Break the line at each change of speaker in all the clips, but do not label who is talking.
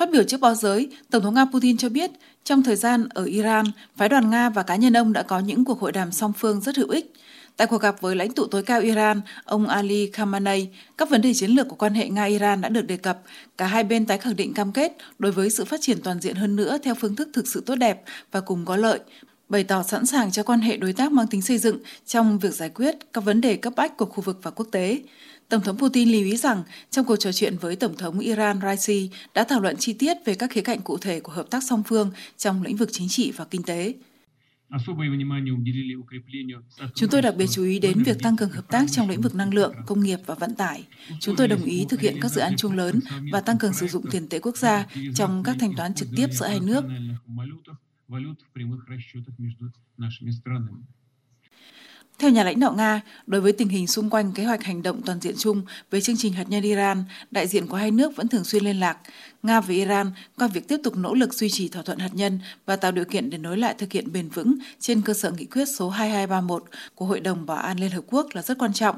Phát biểu trước báo giới, Tổng thống Nga Putin cho biết trong thời gian ở Iran, phái đoàn Nga và cá nhân ông đã có những cuộc hội đàm song phương rất hữu ích. Tại cuộc gặp với lãnh tụ tối cao Iran, ông Ali Khamenei, các vấn đề chiến lược của quan hệ Nga-Iran đã được đề cập. Cả hai bên tái khẳng định cam kết đối với sự phát triển toàn diện hơn nữa theo phương thức thực sự tốt đẹp và cùng có lợi, bày tỏ sẵn sàng cho quan hệ đối tác mang tính xây dựng trong việc giải quyết các vấn đề cấp bách của khu vực và quốc tế. Tổng thống Putin lưu ý rằng trong cuộc trò chuyện với Tổng thống Iran Raisi đã thảo luận chi tiết về các khía cạnh cụ thể của hợp tác song phương trong lĩnh vực chính trị và kinh tế. Chúng tôi đặc biệt chú ý đến việc tăng cường hợp tác trong lĩnh vực năng lượng, công nghiệp và vận tải. Chúng tôi đồng ý thực hiện các dự án chung lớn và tăng cường sử dụng tiền tệ quốc gia trong các thanh toán trực tiếp giữa hai nước. Theo nhà lãnh đạo Nga, đối với tình hình xung quanh kế hoạch hành động toàn diện chung với chương trình hạt nhân Iran, đại diện của hai nước vẫn thường xuyên liên lạc. Nga và Iran coi việc tiếp tục nỗ lực duy trì thỏa thuận hạt nhân và tạo điều kiện để nối lại thực hiện bền vững trên cơ sở nghị quyết số 2231 của Hội đồng Bảo an Liên Hợp Quốc là rất quan trọng.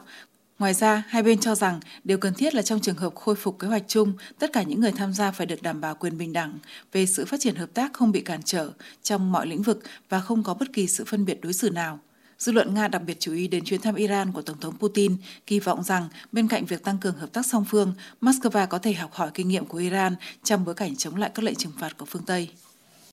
Ngoài ra, hai bên cho rằng điều cần thiết là trong trường hợp khôi phục kế hoạch chung, tất cả những người tham gia phải được đảm bảo quyền bình đẳng về sự phát triển hợp tác không bị cản trở trong mọi lĩnh vực và không có bất kỳ sự phân biệt đối xử nào. Dư luận Nga đặc biệt chú ý đến chuyến thăm Iran của Tổng thống Putin, kỳ vọng rằng bên cạnh việc tăng cường hợp tác song phương, Moscow có thể học hỏi kinh nghiệm của Iran trong bối cảnh chống lại các lệnh trừng phạt của phương Tây.